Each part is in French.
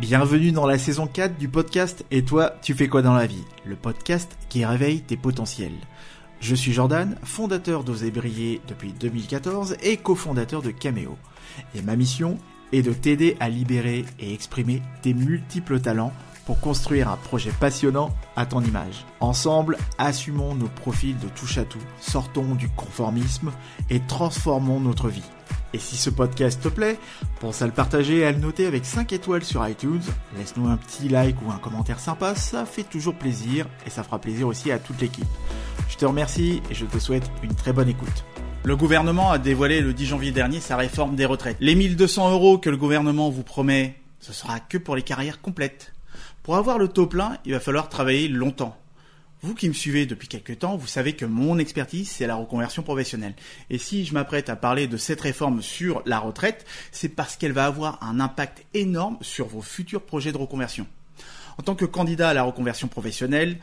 Bienvenue dans la saison 4 du podcast Et toi, tu fais quoi dans la vie? Le podcast qui réveille tes potentiels. Je suis Jordan, fondateur d'Oser depuis 2014 et cofondateur de Cameo. Et ma mission est de t'aider à libérer et exprimer tes multiples talents pour construire un projet passionnant à ton image. Ensemble, assumons nos profils de touche à tout, sortons du conformisme et transformons notre vie. Et si ce podcast te plaît, pense à le partager et à le noter avec 5 étoiles sur iTunes. Laisse-nous un petit like ou un commentaire sympa, ça fait toujours plaisir et ça fera plaisir aussi à toute l'équipe. Je te remercie et je te souhaite une très bonne écoute. Le gouvernement a dévoilé le 10 janvier dernier sa réforme des retraites. Les 1200 euros que le gouvernement vous promet, ce sera que pour les carrières complètes. Pour avoir le taux plein, il va falloir travailler longtemps. Vous qui me suivez depuis quelques temps, vous savez que mon expertise, c'est la reconversion professionnelle. Et si je m'apprête à parler de cette réforme sur la retraite, c'est parce qu'elle va avoir un impact énorme sur vos futurs projets de reconversion. En tant que candidat à la reconversion professionnelle,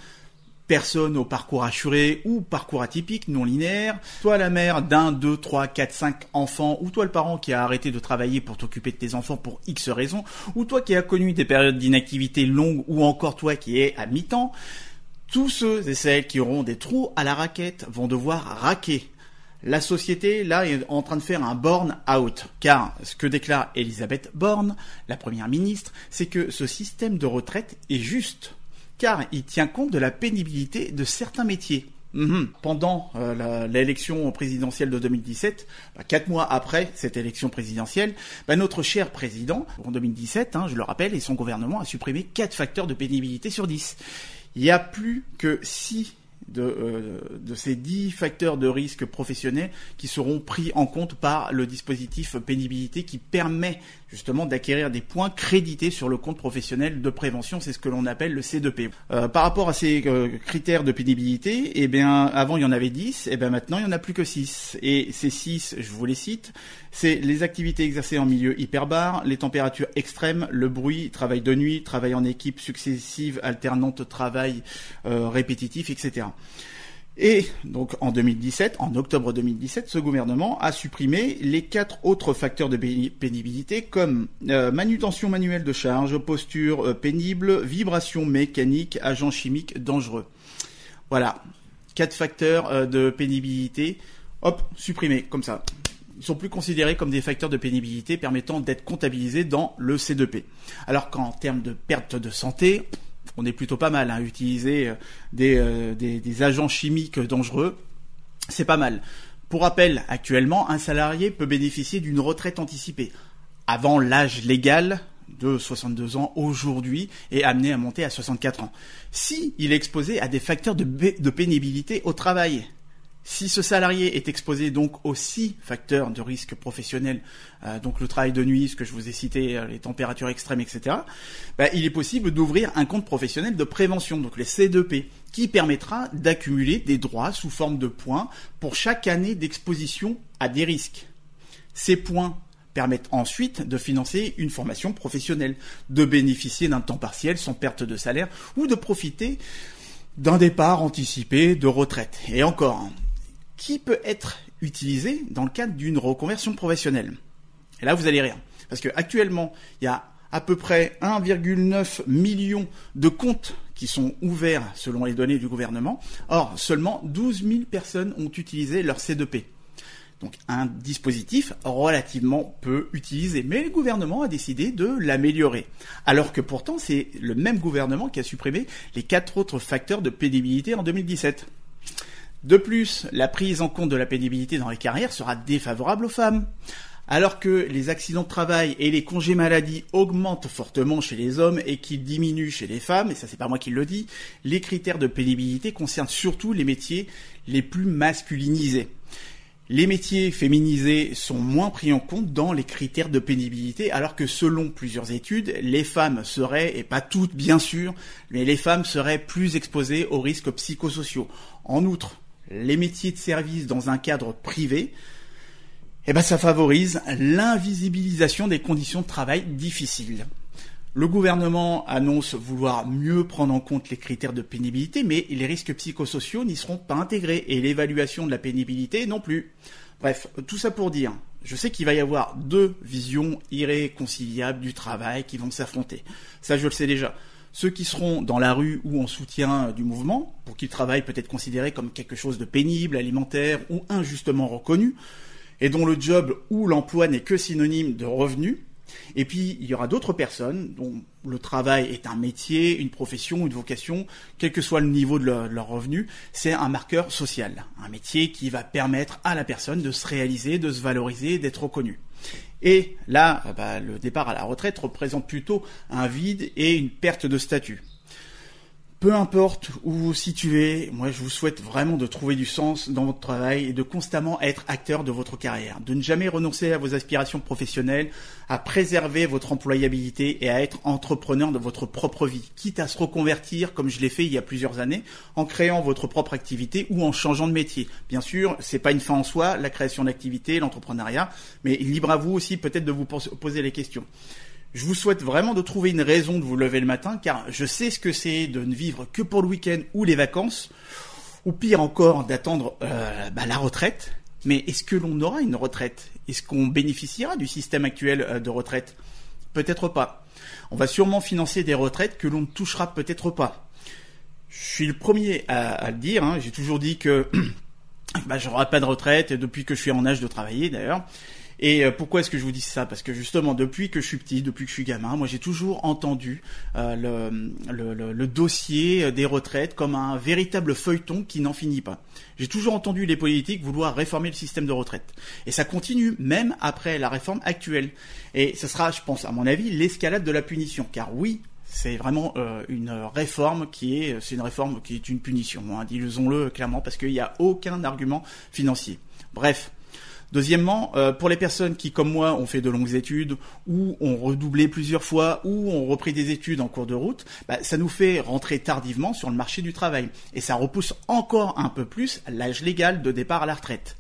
personne au parcours assuré ou parcours atypique, non linéaire, toi la mère d'un, deux, trois, quatre, cinq enfants, ou toi le parent qui a arrêté de travailler pour t'occuper de tes enfants pour X raisons, ou toi qui as connu des périodes d'inactivité longues, ou encore toi qui es à mi-temps, tous ceux et celles qui auront des trous à la raquette vont devoir raquer. La société, là, est en train de faire un born out. Car ce que déclare Elisabeth Borne, la première ministre, c'est que ce système de retraite est juste. Car il tient compte de la pénibilité de certains métiers. Mhm. Pendant euh, l'élection présidentielle de 2017, bah, quatre mois après cette élection présidentielle, bah, notre cher président, en 2017, hein, je le rappelle, et son gouvernement a supprimé quatre facteurs de pénibilité sur 10 il y a plus que six de, euh, de, ces dix facteurs de risque professionnels qui seront pris en compte par le dispositif pénibilité qui permet justement d'acquérir des points crédités sur le compte professionnel de prévention, c'est ce que l'on appelle le C2P. Euh, par rapport à ces euh, critères de pénibilité, eh bien avant il y en avait 10, et eh bien maintenant il y en a plus que 6. Et ces 6, je vous les cite, c'est les activités exercées en milieu hyperbar, les températures extrêmes, le bruit, travail de nuit, travail en équipe successive, alternante, travail euh, répétitif, etc. Et donc en 2017, en octobre 2017, ce gouvernement a supprimé les quatre autres facteurs de pénibilité comme euh, manutention manuelle de charge, posture euh, pénible, vibration mécanique, agents chimiques dangereux. Voilà, quatre facteurs euh, de pénibilité, hop, supprimés comme ça. Ils sont plus considérés comme des facteurs de pénibilité permettant d'être comptabilisés dans le C2P. Alors qu'en termes de perte de santé, on est plutôt pas mal à hein, utiliser euh, euh, des, agents chimiques dangereux. C'est pas mal. Pour rappel, actuellement, un salarié peut bénéficier d'une retraite anticipée avant l'âge légal de 62 ans aujourd'hui et amené à monter à 64 ans. Si il est exposé à des facteurs de pénibilité au travail, si ce salarié est exposé donc aux six facteurs de risque professionnel, euh, donc le travail de nuit, ce que je vous ai cité, euh, les températures extrêmes, etc., bah, il est possible d'ouvrir un compte professionnel de prévention, donc les C2P, qui permettra d'accumuler des droits sous forme de points pour chaque année d'exposition à des risques. Ces points permettent ensuite de financer une formation professionnelle, de bénéficier d'un temps partiel sans perte de salaire ou de profiter d'un départ anticipé de retraite. Et encore, qui peut être utilisé dans le cadre d'une reconversion professionnelle. Et là, vous allez rire. Parce qu'actuellement, il y a à peu près 1,9 million de comptes qui sont ouverts selon les données du gouvernement. Or, seulement 12 000 personnes ont utilisé leur C2P. Donc un dispositif relativement peu utilisé. Mais le gouvernement a décidé de l'améliorer. Alors que pourtant, c'est le même gouvernement qui a supprimé les quatre autres facteurs de pénibilité en 2017. De plus, la prise en compte de la pénibilité dans les carrières sera défavorable aux femmes. Alors que les accidents de travail et les congés maladie augmentent fortement chez les hommes et qu'ils diminuent chez les femmes, et ça c'est pas moi qui le dis, les critères de pénibilité concernent surtout les métiers les plus masculinisés. Les métiers féminisés sont moins pris en compte dans les critères de pénibilité, alors que selon plusieurs études, les femmes seraient, et pas toutes bien sûr, mais les femmes seraient plus exposées aux risques psychosociaux. En outre, les métiers de service dans un cadre privé, eh ben ça favorise l'invisibilisation des conditions de travail difficiles. Le gouvernement annonce vouloir mieux prendre en compte les critères de pénibilité, mais les risques psychosociaux n'y seront pas intégrés et l'évaluation de la pénibilité non plus. Bref, tout ça pour dire Je sais qu'il va y avoir deux visions irréconciliables du travail qui vont s'affronter. Ça, je le sais déjà. Ceux qui seront dans la rue ou en soutien du mouvement, pour qui le travail peut être considéré comme quelque chose de pénible, alimentaire ou injustement reconnu, et dont le job ou l'emploi n'est que synonyme de revenu, et puis, il y aura d'autres personnes dont le travail est un métier, une profession, une vocation, quel que soit le niveau de leur, revenu, c'est un marqueur social, un métier qui va permettre à la personne de se réaliser, de se valoriser, d'être reconnue. Et là, bah, le départ à la retraite représente plutôt un vide et une perte de statut. Peu importe où vous situez, moi je vous souhaite vraiment de trouver du sens dans votre travail et de constamment être acteur de votre carrière, de ne jamais renoncer à vos aspirations professionnelles, à préserver votre employabilité et à être entrepreneur de votre propre vie, quitte à se reconvertir comme je l'ai fait il y a plusieurs années, en créant votre propre activité ou en changeant de métier. Bien sûr, c'est pas une fin en soi, la création d'activité, l'entrepreneuriat, mais libre à vous aussi peut-être de vous poser les questions. Je vous souhaite vraiment de trouver une raison de vous lever le matin, car je sais ce que c'est de ne vivre que pour le week-end ou les vacances, ou pire encore d'attendre euh, bah, la retraite. Mais est-ce que l'on aura une retraite? Est-ce qu'on bénéficiera du système actuel euh, de retraite? Peut-être pas. On va sûrement financer des retraites que l'on ne touchera peut-être pas. Je suis le premier à, le dire. Hein. J'ai toujours dit que bah, j'aurai pas de retraite depuis que je suis en âge de travailler d'ailleurs. Et euh, pourquoi est-ce que je vous dis ça? Parce que justement, depuis que je suis petit, depuis que je suis gamin, moi j'ai toujours entendu euh, le, dossier des retraites comme un véritable feuilleton qui n'en finit pas. J'ai toujours entendu les politiques vouloir réformer le système de retraite. Et ça continue même après la réforme actuelle. Et ce sera, je pense, à mon avis, l'escalade de la punition. Car oui, c'est vraiment euh, une réforme qui est, c'est une réforme qui est une punition. Hein, disons-le clairement, parce qu'il n'y a aucun argument financier. Bref, Deuxièmement, euh, pour les personnes qui, comme moi, ont fait de longues études, ou ont redoublé plusieurs fois, ou ont repris des études en cours de route, bah, ça nous fait rentrer tardivement sur le marché du travail. Et ça repousse encore un peu plus l'âge légal de départ à la retraite.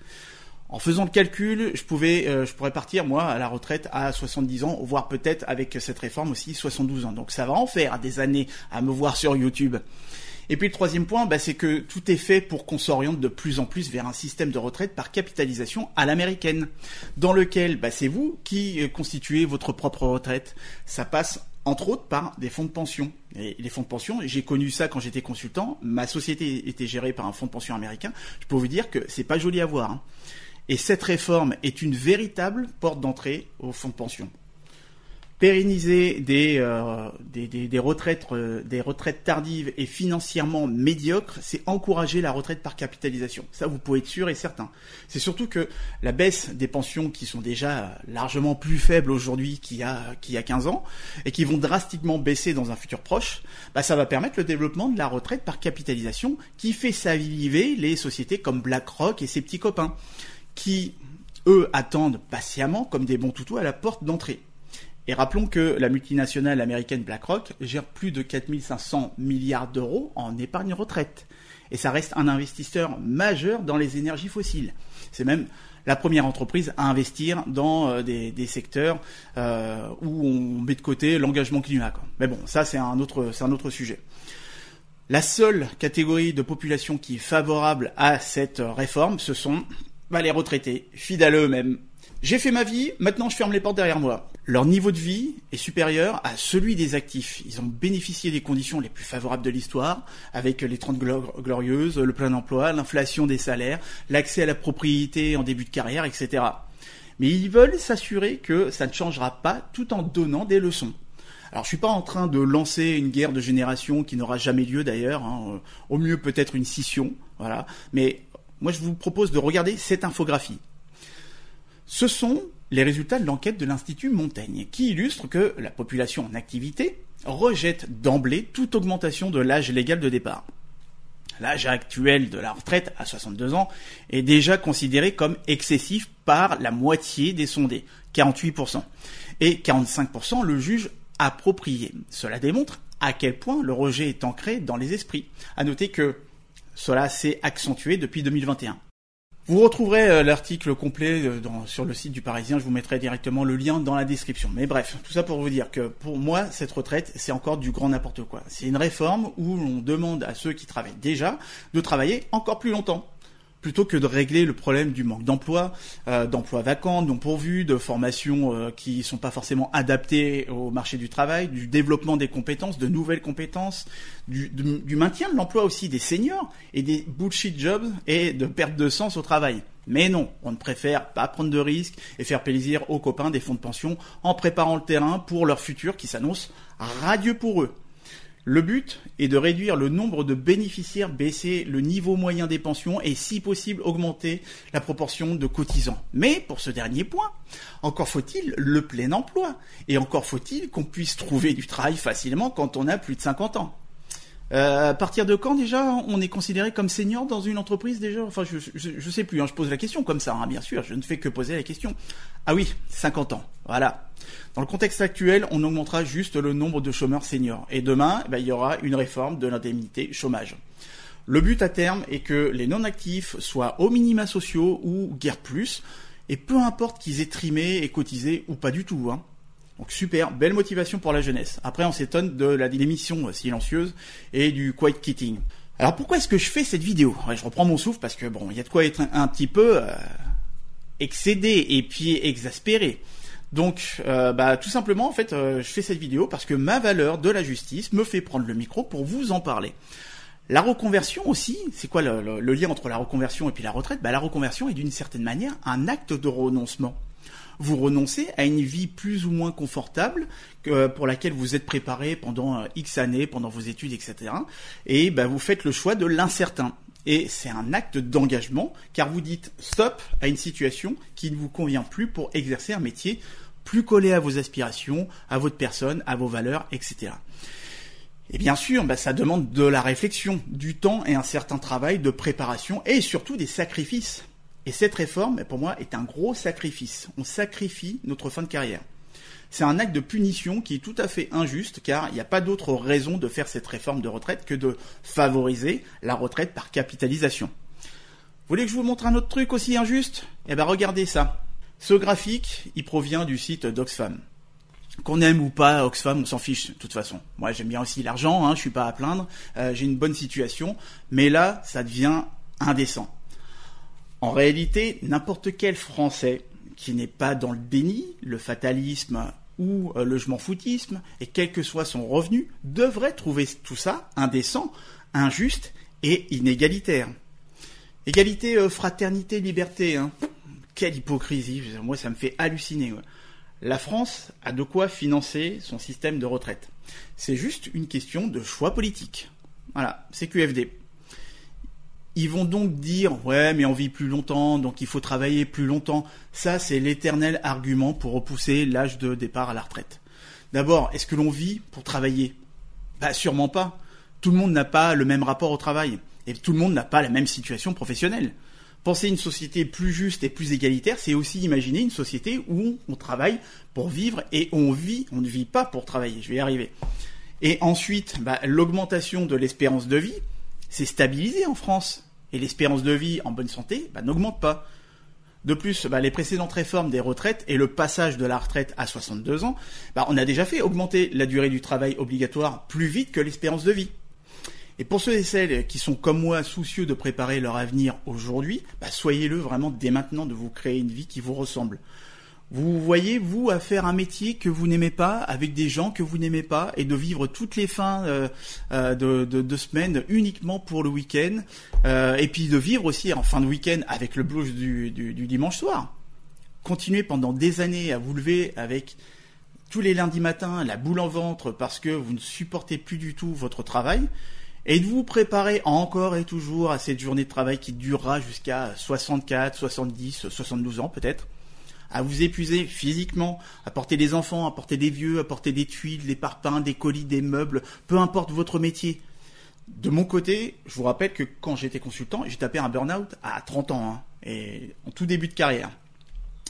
En faisant le calcul, je pouvais, euh, je pourrais partir moi à la retraite à 70 ans, voire peut-être avec cette réforme aussi 72 ans. Donc ça va en faire des années à me voir sur YouTube. Et puis le troisième point, bah, c'est que tout est fait pour qu'on s'oriente de plus en plus vers un système de retraite par capitalisation à l'américaine, dans lequel bah, c'est vous qui euh, constituez votre propre retraite. Ça passe entre autres par des fonds de pension. Et les fonds de pension, j'ai connu ça quand j'étais consultant. Ma société était gérée par un fonds de pension américain. Je peux vous dire que c'est pas joli à voir. Hein. Et cette réforme est une véritable porte d'entrée aux fonds de pension pérenniser des, euh, des, des, retraites, euh, des retraites tardives et financièrement médiocres, c'est encourager la retraite par capitalisation. Ça, vous pouvez être sûr et certain. C'est surtout que la baisse des pensions qui sont déjà largement plus faibles aujourd'hui qu'il y, a, qu'il y a 15 ans et qui vont drastiquement baisser dans un futur proche, bah, ça va permettre le développement de la retraite par capitalisation qui fait s'aviver les sociétés comme BlackRock et ses petits copains qui, eux, attendent patiemment comme des bons toutous à la porte d'entrée. Et rappelons que la multinationale américaine BlackRock gère plus de 4500 milliards d'euros en épargne retraite. Et ça reste un investisseur majeur dans les énergies fossiles. C'est même la première entreprise à investir dans euh, des, secteurs euh, où on met de côté l'engagement climat. Mais bon, ça c'est un autre, un autre sujet. La seule catégorie de population qui est favorable à cette réforme, ce sont bah, les retraités, fidèles eux-mêmes, j'ai fait ma vie, maintenant je ferme les portes derrière moi. Leur niveau de vie est supérieur à celui des actifs. Ils ont bénéficié des conditions les plus favorables de l'histoire, avec les 30 glorieuses, le plein emploi, l'inflation des salaires, l'accès à la propriété en début de carrière, etc. Mais ils veulent s'assurer que ça ne changera pas tout en donnant des leçons. Alors je suis pas en train de lancer une guerre de génération qui n'aura jamais lieu d'ailleurs, hein. au mieux peut-être une scission, voilà. Mais moi je vous propose de regarder cette infographie. Ce sont les résultats de l'enquête de l'Institut Montaigne, qui illustrent que la population en activité rejette d'emblée toute augmentation de l'âge légal de départ. L'âge actuel de la retraite, à 62 ans, est déjà considéré comme excessif par la moitié des sondés, 48%. Et 45% le jugent approprié. Cela démontre à quel point le rejet est ancré dans les esprits. À noter que cela s'est accentué depuis 2021. Vous retrouverez euh, l'article complet euh, sur le site du Parisien, je vous mettrai directement le lien dans la description. Mais bref, tout ça pour vous dire que pour moi, cette retraite, c'est encore du grand n'importe quoi. C'est une réforme où l'on demande à ceux qui travaillent déjà de travailler encore plus longtemps. Plutôt que de régler le problème du manque d'emploi, euh, d'emplois vacants, non pourvus, de formations euh, qui sont pas forcément adaptées au marché du travail, du développement des compétences, de nouvelles compétences, du, du maintien de l'emploi aussi des seniors et des bullshit jobs et de perte de sens au travail. Mais non, on ne préfère pas prendre de risques et faire plaisir aux copains des fonds de pension en préparant le terrain pour leur futur qui s'annonce radieux pour eux. Le but est de réduire le nombre de bénéficiaires, baisser le niveau moyen des pensions et si possible augmenter la proportion de cotisants. Mais pour ce dernier point, encore faut-il le plein emploi et encore faut-il qu'on puisse trouver du travail facilement quand on a plus de 50 ans. Euh, à partir de quand déjà on est considéré comme senior dans une entreprise déjà? Enfin, je, je, sais plus. Hein, je pose la question comme ça, hein, bien sûr. Je ne fais que poser la question. Ah oui, 50 ans. Voilà. Dans le contexte actuel, on augmentera juste le nombre de chômeurs seniors. Et demain, eh ben, il y aura une réforme de l'indemnité chômage. Le but à terme est que les non-actifs soient au minima sociaux ou guère plus, et peu importe qu'ils aient trimé et cotisé ou pas du tout. Hein. Donc super, belle motivation pour la jeunesse. Après, on s'étonne de la démission silencieuse et du quiet quitting. Alors pourquoi est-ce que je fais cette vidéo? Je reprends mon souffle parce que bon, il y a de quoi être un, petit peu euh, excédé et puis exaspéré. Donc, euh, bah, tout simplement, en fait, euh, je fais cette vidéo parce que ma valeur de la justice me fait prendre le micro pour vous en parler. La reconversion aussi, c'est quoi le, lien entre la reconversion et puis la retraite? Bah, La reconversion est d'une certaine manière un acte de renoncement vous renoncez à une vie plus ou moins confortable pour laquelle vous êtes préparé pendant euh, X années, pendant vos études, etc. Et bah, vous faites le choix de l'incertain. Et c'est un acte d'engagement, car vous dites stop à une situation qui ne vous convient plus pour exercer un métier plus collé à vos aspirations, à votre personne, à vos valeurs, etc. Et bien sûr, bah, ça demande de la réflexion, du temps et un certain travail de préparation et surtout des sacrifices. Et cette réforme, pour moi, est un gros sacrifice. On sacrifie notre fin de carrière. C'est un acte de punition qui est tout à fait injuste car il n'y a pas d'autre raison de faire cette réforme de retraite que de favoriser la retraite par capitalisation. Vous voulez que je vous montre un autre truc aussi injuste? Eh bien regardez ça. Ce graphique, il provient du site d'Oxfam. Qu'on aime ou pas Oxfam, on s'en fiche de toute façon. Moi j'aime bien aussi l'argent, hein, je suis pas à plaindre, euh, j'ai une bonne situation, mais là ça devient indécent. En réalité, n'importe quel Français qui n'est pas dans le déni, le fatalisme ou euh, le je m'en foutisme, et quel que soit son revenu, devrait trouver tout ça indécent, injuste et inégalitaire. Égalité, euh, fraternité, liberté. Hein. Quelle hypocrisie, moi ça me fait halluciner. La France a de quoi financer son système de retraite. C'est juste une question de choix politique. Voilà, c'est QFD. Ils vont donc dire ouais mais on vit plus longtemps donc il faut travailler plus longtemps. Ça c'est l'éternel argument pour repousser l'âge de départ à la retraite. D'abord, est-ce que l'on vit pour travailler? Bah sûrement pas. Tout le monde n'a pas le même rapport au travail et tout le monde n'a pas la même situation professionnelle. Penser une société plus juste et plus égalitaire, c'est aussi imaginer une société où on travaille pour vivre et on vit, on ne vit pas pour travailler. Je vais y arriver. Et ensuite, bah, l'augmentation de l'espérance de vie, c'est stabilisé en France. Et l'espérance de vie en bonne santé bah, n'augmente pas. De plus, bah, les précédentes réformes des retraites et le passage de la retraite à 62 ans, bah, on a déjà fait augmenter la durée du travail obligatoire plus vite que l'espérance de vie. Et pour ceux et celles qui sont comme moi soucieux de préparer leur avenir aujourd'hui, soyez-le vraiment dès maintenant de vous créer une vie qui vous ressemble. Vous voyez, vous, à faire un métier que vous n'aimez pas, avec des gens que vous n'aimez pas, et de vivre toutes les fins euh, euh, de, de, semaine uniquement pour le week-end, euh, et puis de vivre aussi en fin de week-end avec le blues du, du, dimanche soir. Continuez pendant des années à vous lever avec tous les lundis matins la boule en ventre parce que vous ne supportez plus du tout votre travail, et de vous préparer encore et toujours à cette journée de travail qui durera jusqu'à 64, 70, 72 ans peut-être à vous épuiser physiquement, à porter des enfants, à porter des vieux, à porter des tuiles, des parpaings, des colis, des meubles, peu importe votre métier. De mon côté, je vous rappelle que quand j'étais consultant, j'ai tapé un burn-out à 30 ans, hein, et en tout début de carrière.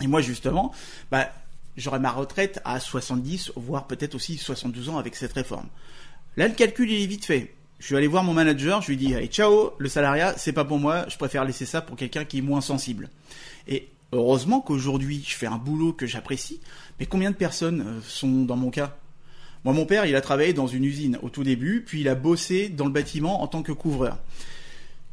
Et moi, justement, bah, j'aurai ma retraite à 70, voire peut-être aussi 72 ans avec cette réforme. Là, le calcul, il est vite fait. Je suis allé voir mon manager, je lui dit, hey, ciao, le salariat, c'est pas pour moi, je préfère laisser ça pour quelqu'un qui est moins sensible. Et Heureusement qu'aujourd'hui, je fais un boulot que j'apprécie, mais combien de personnes euh, sont dans mon cas? Moi, mon père, il a travaillé dans une usine au tout début, puis il a bossé dans le bâtiment en tant que couvreur.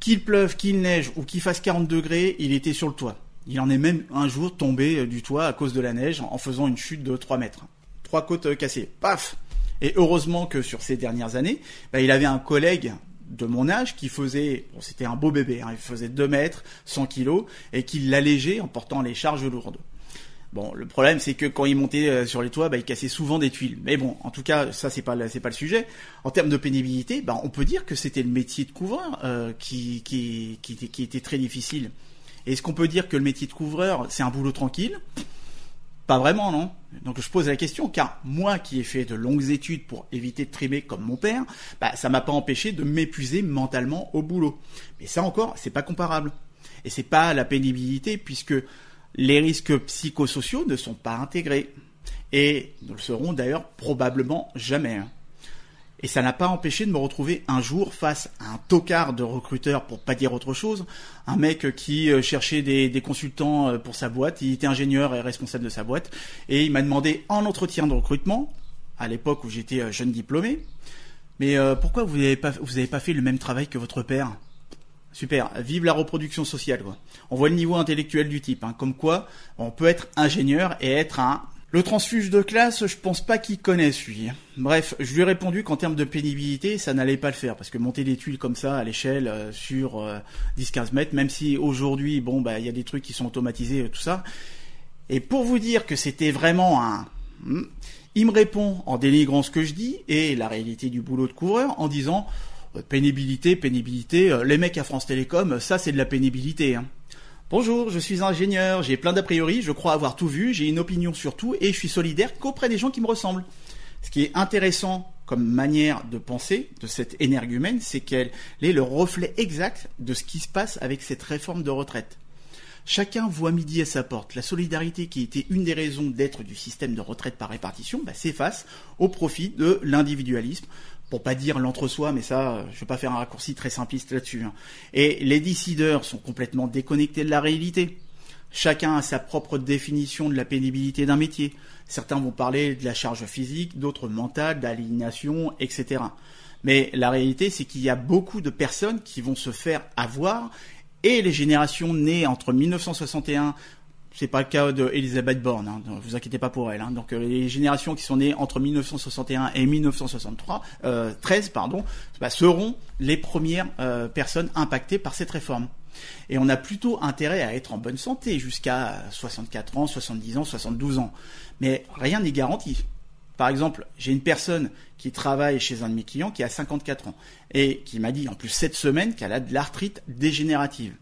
Qu'il pleuve, qu'il neige ou qu'il fasse 40 degrés, il était sur le toit. Il en est même un jour tombé du toit à cause de la neige en faisant une chute de 3 mètres. Trois côtes cassées. Paf Et heureusement que sur ces dernières années, bah, il avait un collègue de mon âge qui faisait, bon, c'était un beau bébé, hein, il faisait 2 mètres, 100 kilos, et qui l'allégeait en portant les charges lourdes. Bon, le problème c'est que quand il montait euh, sur les toits, bah, il cassait souvent des tuiles. Mais bon, en tout cas, ça c'est pas c'est pas le sujet. En termes de pénibilité, bah, on peut dire que c'était le métier de couvreur euh, qui, qui, qui, qui était très difficile. Est-ce qu'on peut dire que le métier de couvreur c'est un boulot tranquille? Pas vraiment, non Donc je pose la question, car moi qui ai fait de longues études pour éviter de trimer comme mon père, bah, ça m'a pas empêché de m'épuiser mentalement au boulot. Mais ça encore, c'est pas comparable. Et c'est pas la pénibilité, puisque les risques psychosociaux ne sont pas intégrés. Et ne le seront d'ailleurs probablement jamais. Et ça n'a pas empêché de me retrouver un jour face à un tocard de recruteur, pour pas dire autre chose, un mec qui euh, cherchait des, consultants euh, pour sa boîte, il était ingénieur et responsable de sa boîte, et il m'a demandé en entretien de recrutement, à l'époque où j'étais euh, jeune diplômé, mais pourquoi vous n'avez pas fait le même travail que votre père? Super, vive la reproduction sociale quoi. On voit le niveau intellectuel du type, hein. comme quoi on peut être ingénieur et être un le transfuge de classe, je pense pas qu'il connaisse lui. Bref, je lui ai répondu qu'en termes de pénibilité, ça n'allait pas le faire parce que monter des tuiles comme ça à l'échelle euh, sur 10-15 euh, mètres, même si aujourd'hui, bon bah il y a des trucs qui sont automatisés tout ça. Et pour vous dire que c'était vraiment un hmm, il me répond en dénigrant ce que je dis et la réalité du boulot de couvreur en disant euh, pénibilité, pénibilité, les mecs à France Télécom, ça c'est de la pénibilité. Hein. Bonjour, je suis ingénieur, j'ai plein d'a priori, je crois avoir tout vu, j'ai une opinion sur tout et je suis solidaire qu'auprès des gens qui me ressemblent. Ce qui est intéressant comme manière de penser de cette énergumène, c'est qu'elle est le reflet exact de ce qui se passe avec cette réforme de retraite. Chacun voit midi à sa porte. La solidarité qui était une des raisons d'être du système de retraite par répartition bah, s'efface au profit de l'individualisme, pour pas dire l'entre-soi, mais ça, je vais pas faire un raccourci très simpliste là-dessus. Hein. Et les décideurs sont complètement déconnectés de la réalité. Chacun a sa propre définition de la pénibilité d'un métier. Certains vont parler de la charge physique, d'autres mentale, d'aliénation, etc. Mais la réalité, c'est qu'il y a beaucoup de personnes qui vont se faire avoir et les générations nées entre 1961 c'est pas le cas de Elizabeth Borne, hein, vous inquiétez pas pour elle. Hein. Donc euh, les générations qui sont nées entre 1961 et 1963, euh, 13 pardon, bah, seront les premières euh, personnes impactées par cette réforme. Et on a plutôt intérêt à être en bonne santé jusqu'à 64 ans, 70 ans, 72 ans. Mais rien n'est garanti. Par exemple, j'ai une personne qui travaille chez un de mes clients qui a 54 ans et qui m'a dit en plus cette semaine qu'elle a de l'arthrite dégénérative.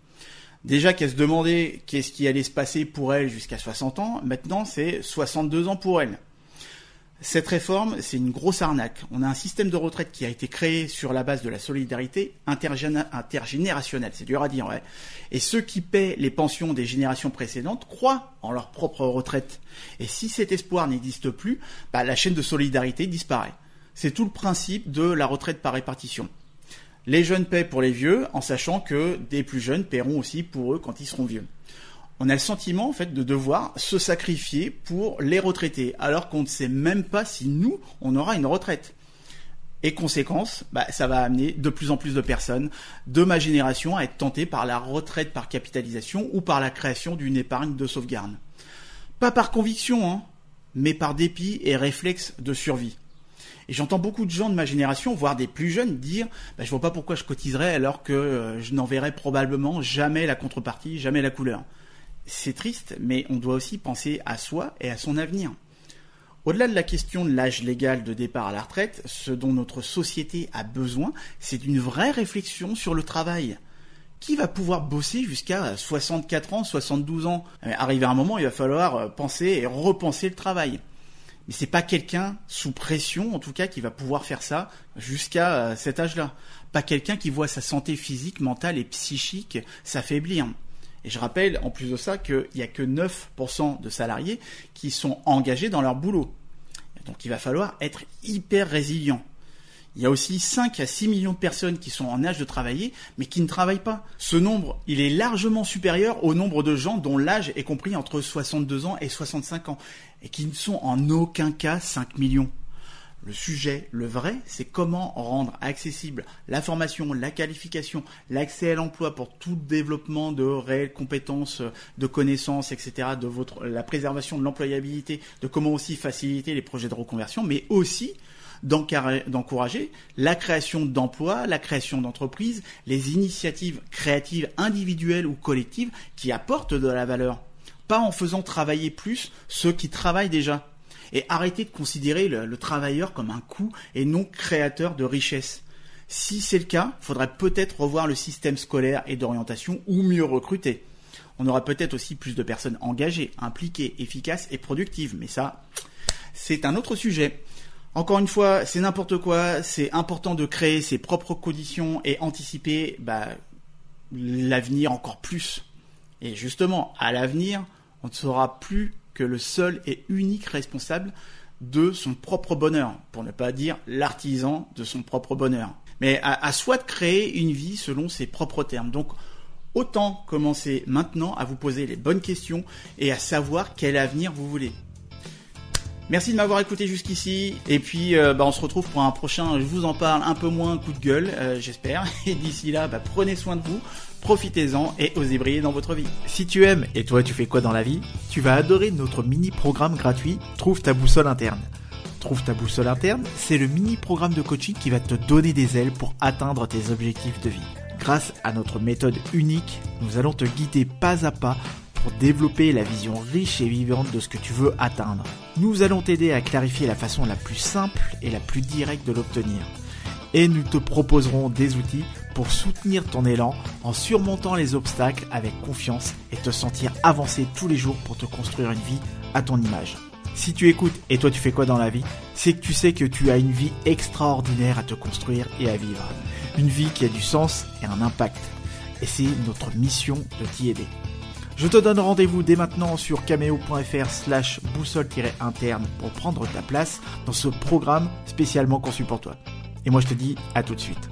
Déjà qu'elle se demandait qu'est-ce qui allait se passer pour elle jusqu'à 60 ans, maintenant c'est 62 ans pour elle. Cette réforme, c'est une grosse arnaque. On a un système de retraite qui a été créé sur la base de la solidarité intergénérationnelle. C'est dur à dire, ouais. Et ceux qui paient les pensions des générations précédentes croient en leur propre retraite. Et si cet espoir n'existe plus, bah, la chaîne de solidarité disparaît. C'est tout le principe de la retraite par répartition les jeunes paient pour les vieux, en sachant que des plus jeunes paieront aussi pour eux quand ils seront vieux. On a le sentiment en fait de devoir se sacrifier pour les retraités, alors qu'on ne sait même pas si nous on aura une retraite. Et conséquence, bah, ça va amener de plus en plus de personnes de ma génération à être tentées par la retraite par capitalisation ou par la création d'une épargne de sauvegarde. Pas par conviction, hein, mais par dépit et réflexe de survie. Et j'entends beaucoup de gens de ma génération, voire des plus jeunes, dire bah, je vois pas pourquoi je cotiserais alors que euh, je n'en verrai probablement jamais la contrepartie, jamais la couleur. C'est triste, mais on doit aussi penser à soi et à son avenir. Au-delà de la question de l'âge légal de départ à la retraite, ce dont notre société a besoin, c'est d'une vraie réflexion sur le travail. Qui va pouvoir bosser jusqu'à 64 ans, 72 ans? Arrivé à un moment, il va falloir euh, penser et repenser le travail mais c'est pas quelqu'un sous pression, en tout cas, qui va pouvoir faire ça jusqu'à euh, cet âge-là. Pas quelqu'un qui voit sa santé physique, mentale et psychique s'affaiblir. Et je rappelle, en plus de ça, qu'il n'y a que 9% de salariés qui sont engagés dans leur boulot. Donc il va falloir être hyper résilient. Il y a aussi 5 à 6 millions de personnes qui sont en âge de travailler, mais qui ne travaillent pas. Ce nombre, il est largement supérieur au nombre de gens dont l'âge est compris entre 62 ans et 65 ans, et qui ne sont en aucun cas 5 millions. Le sujet, le vrai, c'est comment rendre accessible la formation, la qualification, l'accès à l'emploi pour tout développement de réelles compétences, de connaissances, etc., de votre, la préservation de l'employabilité, de comment aussi faciliter les projets de reconversion, mais aussi d'encourager la création d'emplois, la création d'entreprises, les initiatives créatives individuelles ou collectives qui apportent de la valeur. Pas en faisant travailler plus ceux qui travaillent déjà et arrêter de considérer le, travailleur comme un coût et non créateur de richesse. Si c'est le cas, faudrait peut-être revoir le système scolaire et d'orientation ou mieux recruter. On aura peut-être aussi plus de personnes engagées, impliquées, efficaces et productives, mais ça, c'est un autre sujet. Encore une fois, c'est n'importe quoi, c'est important de créer ses propres conditions et anticiper bah, l'avenir encore plus. Et justement, à l'avenir, on ne saura plus que le seul et unique responsable de son propre bonheur, pour ne pas dire l'artisan de son propre bonheur. Mais à, soi de créer une vie selon ses propres termes. Donc autant commencer maintenant à vous poser les bonnes questions et à savoir quel avenir vous voulez. Merci de m'avoir écouté jusqu'ici. Et puis, euh, bah, on se retrouve pour un prochain. Je vous en parle un peu moins coup de gueule, euh, j'espère. Et d'ici là, bah, prenez soin de vous profitez-en et osez briller dans votre vie. Si tu aimes, et toi tu fais quoi dans la vie? Tu vas adorer notre mini-programme gratuit Trouve ta boussole interne. Trouve ta boussole interne, c'est le mini-programme de coaching qui va te donner des ailes pour atteindre tes objectifs de vie. Grâce à notre méthode unique, nous allons te guider pas à pas développer la vision riche et vivante de ce que tu veux atteindre. Nous allons t'aider à clarifier la façon la plus simple et la plus directe de l'obtenir. Et nous te proposerons des outils pour soutenir ton élan en surmontant les obstacles avec confiance et te sentir avancer tous les jours pour te construire une vie à ton image. Si tu écoutes et toi tu fais quoi dans la vie, c'est que tu sais que tu as une vie extraordinaire à te construire et à vivre. Une vie qui a du sens et un impact. Et c'est notre mission de t'y aider. Je te donne rendez-vous dès maintenant sur cameo.fr slash boussole-interne pour prendre ta place dans ce programme spécialement conçu pour toi. Et moi je te dis à tout de suite.